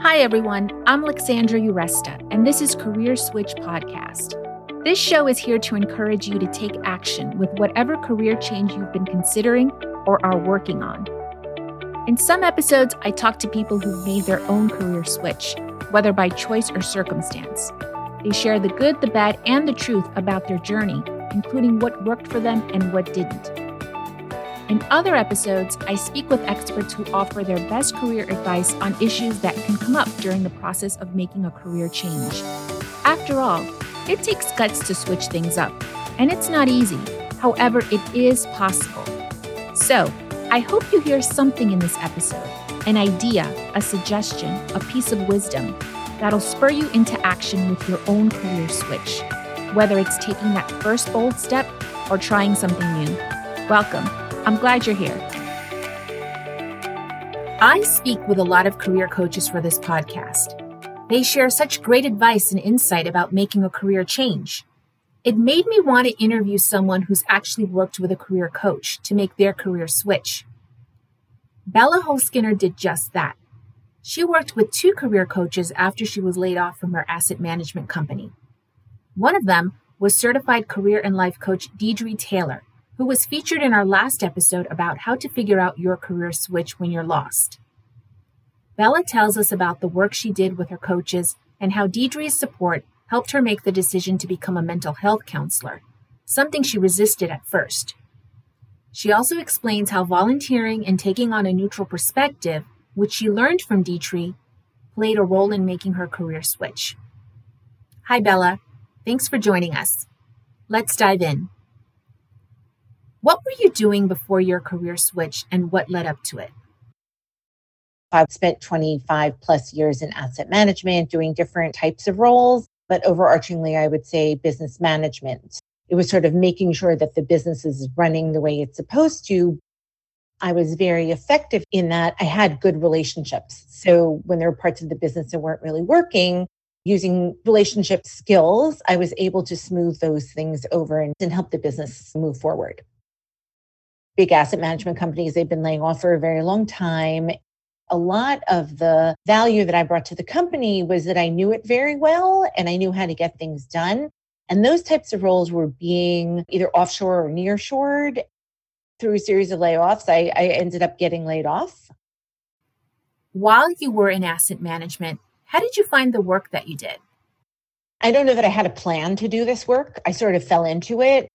Hi, everyone. I'm Alexandra Uresta, and this is Career Switch Podcast. This show is here to encourage you to take action with whatever career change you've been considering or are working on. In some episodes, I talk to people who've made their own career switch, whether by choice or circumstance. They share the good, the bad, and the truth about their journey, including what worked for them and what didn't. In other episodes, I speak with experts who offer their best career advice on issues that can come up during the process of making a career change. After all, it takes guts to switch things up, and it's not easy. However, it is possible. So, I hope you hear something in this episode an idea, a suggestion, a piece of wisdom that'll spur you into action with your own career switch, whether it's taking that first bold step or trying something new. Welcome. I'm glad you're here. I speak with a lot of career coaches for this podcast. They share such great advice and insight about making a career change. It made me want to interview someone who's actually worked with a career coach to make their career switch. Bella Holskinner did just that. She worked with two career coaches after she was laid off from her asset management company. One of them was certified career and life coach Deidre Taylor, who was featured in our last episode about how to figure out your career switch when you're lost. Bella tells us about the work she did with her coaches and how Deidre's support helped her make the decision to become a mental health counselor, something she resisted at first. She also explains how volunteering and taking on a neutral perspective, which she learned from Deidre, played a role in making her career switch. Hi, Bella. Thanks for joining us. Let's dive in. What were you doing before your career switch and what led up to it? I've spent 25 plus years in asset management doing different types of roles, but overarchingly, I would say business management. It was sort of making sure that the business is running the way it's supposed to. I was very effective in that I had good relationships. So when there were parts of the business that weren't really working, using relationship skills, I was able to smooth those things over and, and help the business move forward big asset management companies, they've been laying off for a very long time. A lot of the value that I brought to the company was that I knew it very well and I knew how to get things done. And those types of roles were being either offshore or nearshored. Through a series of layoffs, I, I ended up getting laid off. While you were in asset management, how did you find the work that you did? I don't know that I had a plan to do this work. I sort of fell into it.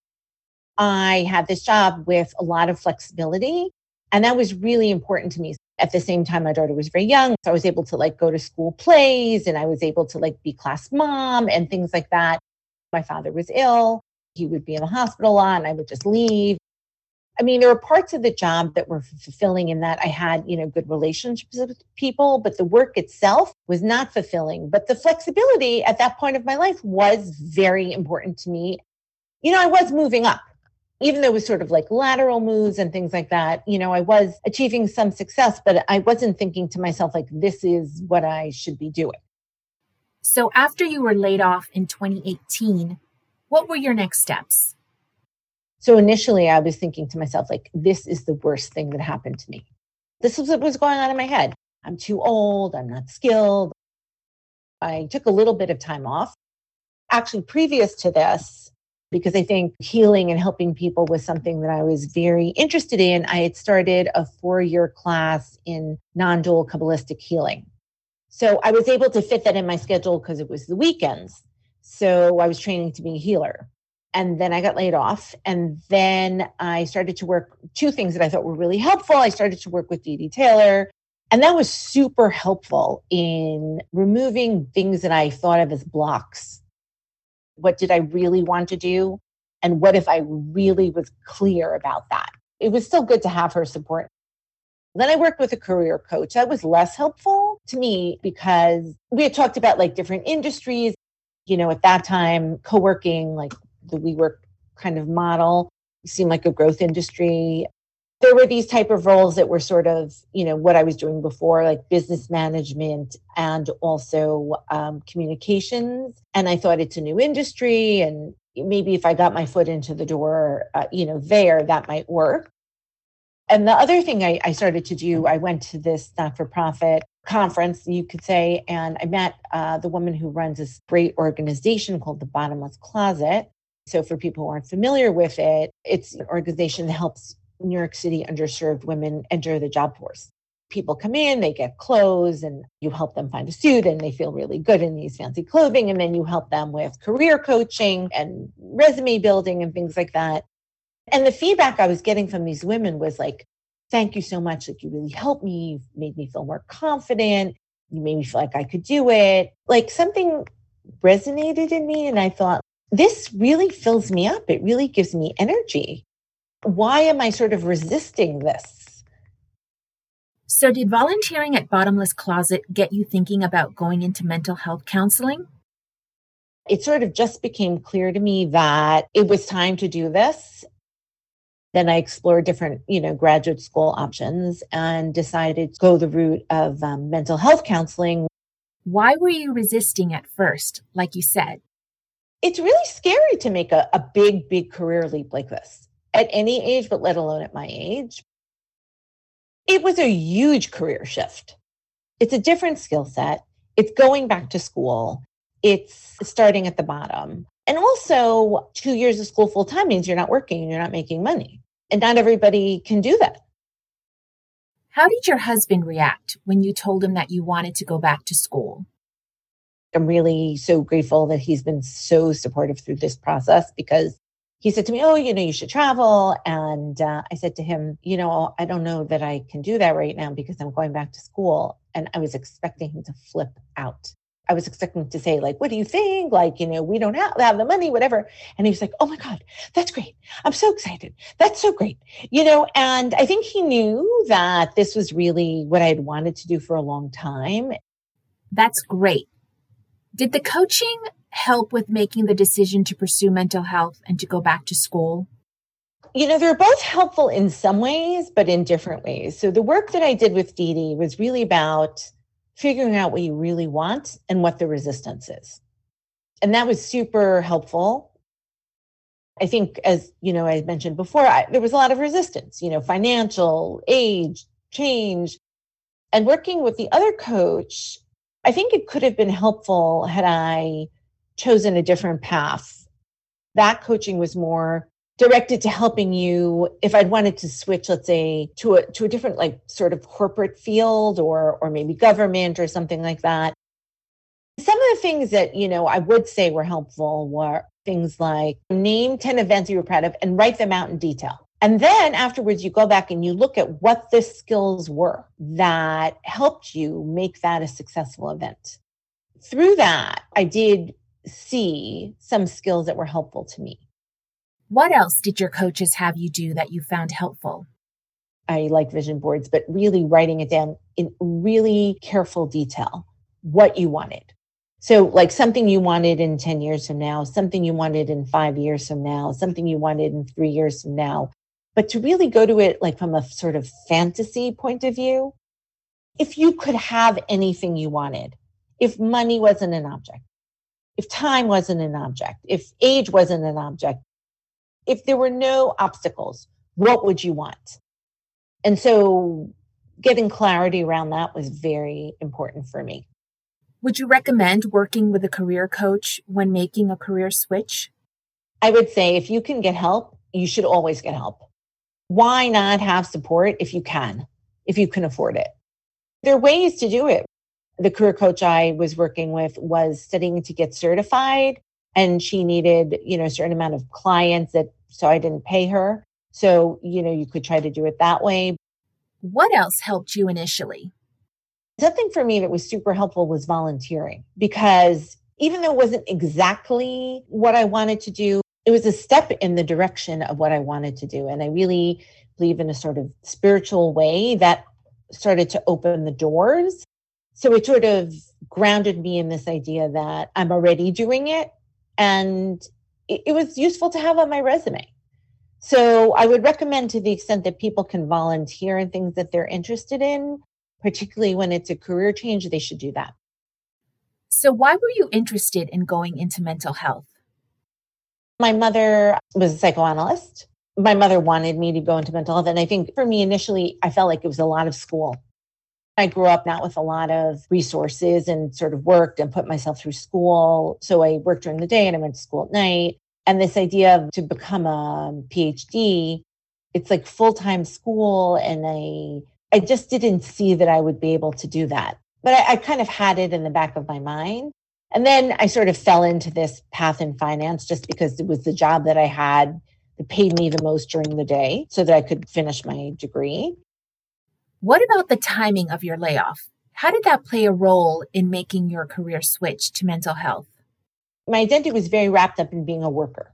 I had this job with a lot of flexibility. And that was really important to me. At the same time, my daughter was very young. So I was able to like go to school plays and I was able to like be class mom and things like that. My father was ill. He would be in the hospital a lot and I would just leave. I mean, there were parts of the job that were fulfilling in that I had, you know, good relationships with people, but the work itself was not fulfilling. But the flexibility at that point of my life was very important to me. You know, I was moving up even though it was sort of like lateral moves and things like that, you know, I was achieving some success, but I wasn't thinking to myself, like, this is what I should be doing. So after you were laid off in 2018, what were your next steps? So initially, I was thinking to myself, like, this is the worst thing that happened to me. This was what was going on in my head. I'm too old. I'm not skilled. I took a little bit of time off. Actually, previous to this, because I think healing and helping people was something that I was very interested in. I had started a four year class in non dual Kabbalistic healing. So I was able to fit that in my schedule because it was the weekends. So I was training to be a healer. And then I got laid off. And then I started to work two things that I thought were really helpful. I started to work with Dee Dee Taylor. And that was super helpful in removing things that I thought of as blocks what did I really want to do? And what if I really was clear about that? It was still good to have her support. Then I worked with a career coach. That was less helpful to me because we had talked about like different industries. You know, at that time, co working, like the WeWork kind of model, seemed like a growth industry there were these type of roles that were sort of you know what i was doing before like business management and also um, communications and i thought it's a new industry and maybe if i got my foot into the door uh, you know there that might work and the other thing I, I started to do i went to this not-for-profit conference, you could say, and I met uh, the woman who runs this great organization called the Bottomless Closet. So, for people who aren't familiar with it, it's an organization that helps New York City underserved women enter the job force. People come in, they get clothes, and you help them find a suit, and they feel really good in these fancy clothing. And then you help them with career coaching and resume building and things like that. And the feedback I was getting from these women was like, thank you so much. Like, you really helped me. You made me feel more confident. You made me feel like I could do it. Like, something resonated in me. And I thought, this really fills me up. It really gives me energy. Why am I sort of resisting this? So, did volunteering at Bottomless Closet get you thinking about going into mental health counseling? It sort of just became clear to me that it was time to do this. Then I explored different, you know, graduate school options and decided to go the route of um, mental health counseling. Why were you resisting at first, like you said? It's really scary to make a, a big, big career leap like this at any age, but let alone at my age. It was a huge career shift. It's a different skill set. It's going back to school. It's starting at the bottom. And also, two years of school full time means you're not working and you're not making money. And not everybody can do that. How did your husband react when you told him that you wanted to go back to school? I'm really so grateful that he's been so supportive through this process because he said to me, Oh, you know, you should travel. And uh, I said to him, You know, I don't know that I can do that right now because I'm going back to school. And I was expecting him to flip out. I was expecting to say, like, what do you think? Like, you know, we don't have, have the money, whatever. And he was like, oh my God, that's great. I'm so excited. That's so great. You know, and I think he knew that this was really what I had wanted to do for a long time. That's great. Did the coaching help with making the decision to pursue mental health and to go back to school? You know, they're both helpful in some ways, but in different ways. So the work that I did with Dee Dee was really about figuring out what you really want and what the resistance is. And that was super helpful. I think, as you know, I mentioned before, I, there was a lot of resistance, you know, financial, age, change. And working with the other coach, I think it could have been helpful had I chosen a different path. That coaching was more directed to helping you. If i'd wanted to switch let's say to a to a different like sort of corporate field or or maybe government or something like that. Some of the things that you know i would say were helpful were things like name 10 events you were proud of and write them out in detail. And then afterwards you go back and you look at what the skills were that helped you make that a successful event. Through that i did see some skills that were helpful to me what else did your coaches have you do that you found helpful? I like vision boards, but really writing it down in really careful detail what you wanted. So, like something you wanted in 10 years from now, something you wanted in five years from now, something you wanted in three years from now. But to really go to it like from a sort of fantasy point of view, if you could have anything you wanted, if money wasn't an object, if time wasn't an object, if age wasn't an object, if there were no obstacles, what would you want? And so getting clarity around that was very important for me. Would you recommend working with a career coach when making a career switch? I would say if you can get help, you should always get help. Why not have support if you can, if you can afford it? There are ways to do it. The career coach I was working with was studying to get certified and she needed, you know, a certain amount of clients that so I didn't pay her. So, you know, you could try to do it that way. What else helped you initially? Something for me that was super helpful was volunteering because even though it wasn't exactly what I wanted to do, it was a step in the direction of what I wanted to do. And I really believe in a sort of spiritual way that started to open the doors. So it sort of grounded me in this idea that I'm already doing it and it, it was useful to have on my resume. So I would recommend to the extent that people can volunteer in things that they're interested in, particularly when it's a career change, they should do that. So, why were you interested in going into mental health? My mother was a psychoanalyst. My mother wanted me to go into mental health. And I think for me, initially, I felt like it was a lot of school. I grew up not with a lot of resources and sort of worked and put myself through school. So I worked during the day and I went to school at night. And this idea of to become a PhD, it's like full-time school. And I I just didn't see that I would be able to do that. But I, I kind of had it in the back of my mind. And then I sort of fell into this path in finance just because it was the job that I had that paid me the most during the day so that I could finish my degree. What about the timing of your layoff? How did that play a role in making your career switch to mental health? My identity was very wrapped up in being a worker.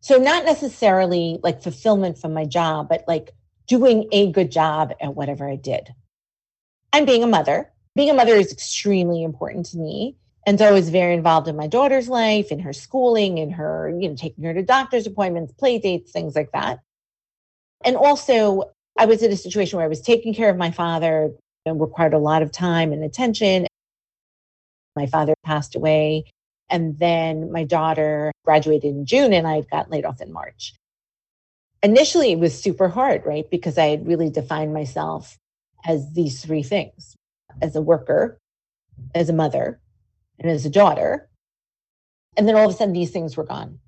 So, not necessarily like fulfillment from my job, but like doing a good job at whatever I did. And being a mother. Being a mother is extremely important to me. And so I was very involved in my daughter's life, in her schooling, in her, you know, taking her to doctor's appointments, play dates, things like that. And also I was in a situation where I was taking care of my father and required a lot of time and attention. My father passed away. And then my daughter graduated in June and I got laid off in March. Initially, it was super hard, right? Because I had really defined myself as these three things as a worker, as a mother, and as a daughter. And then all of a sudden, these things were gone.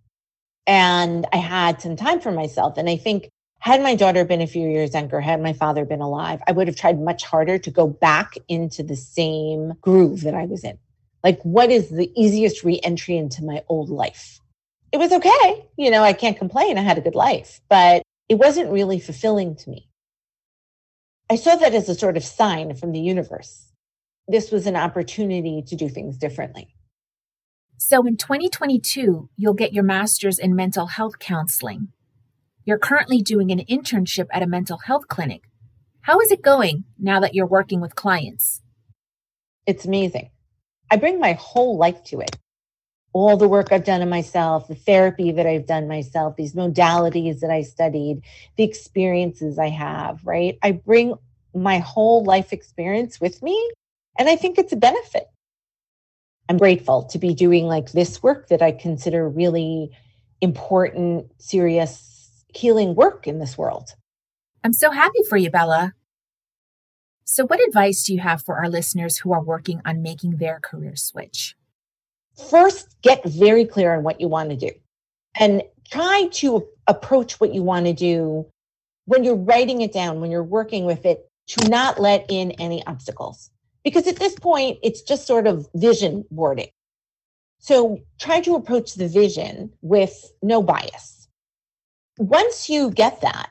And I had some time for myself. And I think had my daughter been a few years younger, had my father been alive, I would have tried much harder to go back into the same groove that I was in. Like, what is the easiest reentry into my old life? It was okay. You know, I can't complain. I had a good life, but it wasn't really fulfilling to me. I saw that as a sort of sign from the universe. This was an opportunity to do things differently. So in 2022, you'll get your master's in mental health counseling. You're currently doing an internship at a mental health clinic. How is it going now that you're working with clients? It's amazing. I bring my whole life to it. All the work I've done in myself, the therapy that I've done myself, these modalities that I studied, the experiences I have, right? I bring my whole life experience with me, and I think it's a benefit. I'm grateful to be doing like this work that I consider really important, serious, healing work in this world. I'm so happy for you, Bella. So, what advice do you have for our listeners who are working on making their career switch? First, get very clear on what you want to do and try to approach what you want to do when you're writing it down, when you're working with it, to not let in any obstacles. Because at this point, it's just sort of vision boarding. So try to approach the vision with no bias once you get that,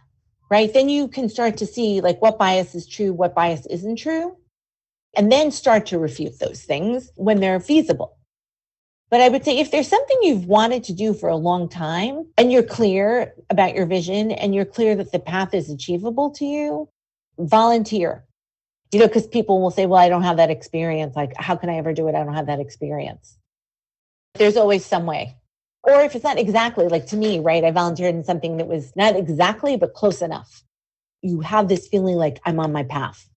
right, then you can start to see like what bias is true, what bias isn't true, and then start to refute those things when they're feasible. But I would say if there's something you've wanted to do for a long time and you're clear about your vision and you're clear that the path is achievable to you, volunteer. You know, because people will say, well, I don't have that experience. Like, how can I ever do it? I don't have that experience. There's always some way or if it's not exactly like to me, right? I volunteered in something that was not exactly, but close enough. You have this feeling like I'm on my path.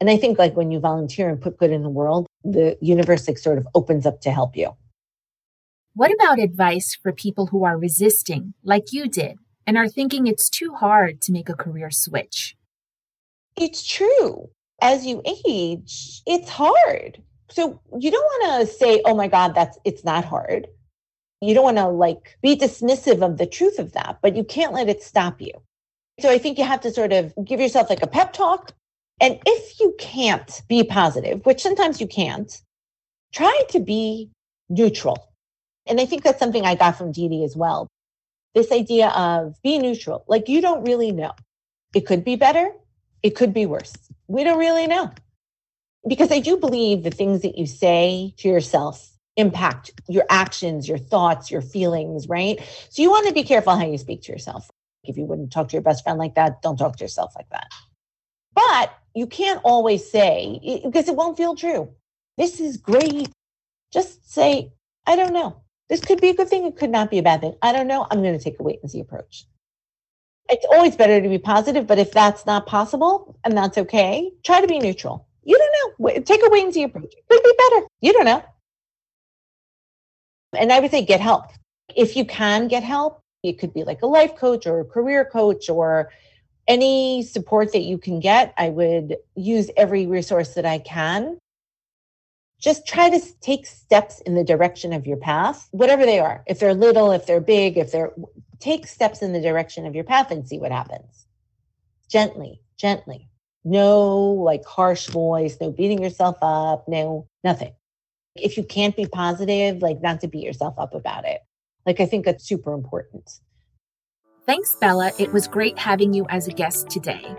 And I think like when you volunteer and put good in the world, the universe like sort of opens up to help you. What about advice for people who are resisting, like you did, and are thinking it's too hard to make a career switch? It's true. As you age, it's hard. So you don't want to say, oh my God, that's it's not hard you don't want to like be dismissive of the truth of that, but you can't let it stop you. So I think you have to sort of give yourself like a pep talk. And if you can't be positive, which sometimes you can't, try to be neutral. And I think that's something I got from Dee as well. This idea of be neutral, like you don't really know. It could be better. It could be worse. We don't really know. Because I do believe the things that you say to yourself impact your actions, your thoughts, your feelings, right? So you want to be careful how you speak to yourself. If you wouldn't talk to your best friend like that, don't talk to yourself like that. But you can't always say, because it won't feel true. This is great. Just say, I don't know. This could be a good thing. It could not be a bad thing. I don't know. I'm going to take a wait and see approach. It's always better to be positive, but if that's not possible and that's okay, try to be neutral. You don't know. Take a wait and see approach. It could be better. You don't know. And I would say get help. If you can get help, it could be like a life coach or a career coach or any support that you can get, I would use every resource that I can. Just try to take steps in the direction of your path, whatever they are. If they're little, if they're big, if they're take steps in the direction of your path and see what happens. Gently, gently. No like harsh voice, no beating yourself up, no nothing. If you can't be positive, like not to beat yourself up about it. Like I think that's super important. Thanks, Bella. It was great having you as a guest today.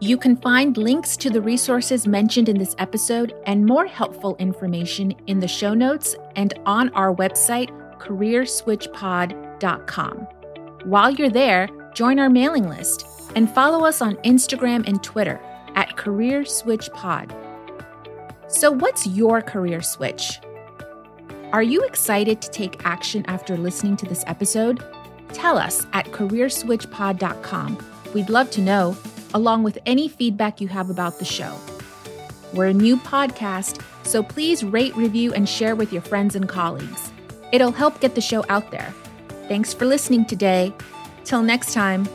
You can find links to the resources mentioned in this episode and more helpful information in the show notes and on our website, careerswitchpod.com. While you're there, join our mailing list and follow us on Instagram and Twitter at Career Switch Pod. So, what's your career switch? Are you excited to take action after listening to this episode? Tell us at careerswitchpod.com. We'd love to know, along with any feedback you have about the show. We're a new podcast, so please rate, review, and share with your friends and colleagues. It'll help get the show out there. Thanks for listening today. Till next time.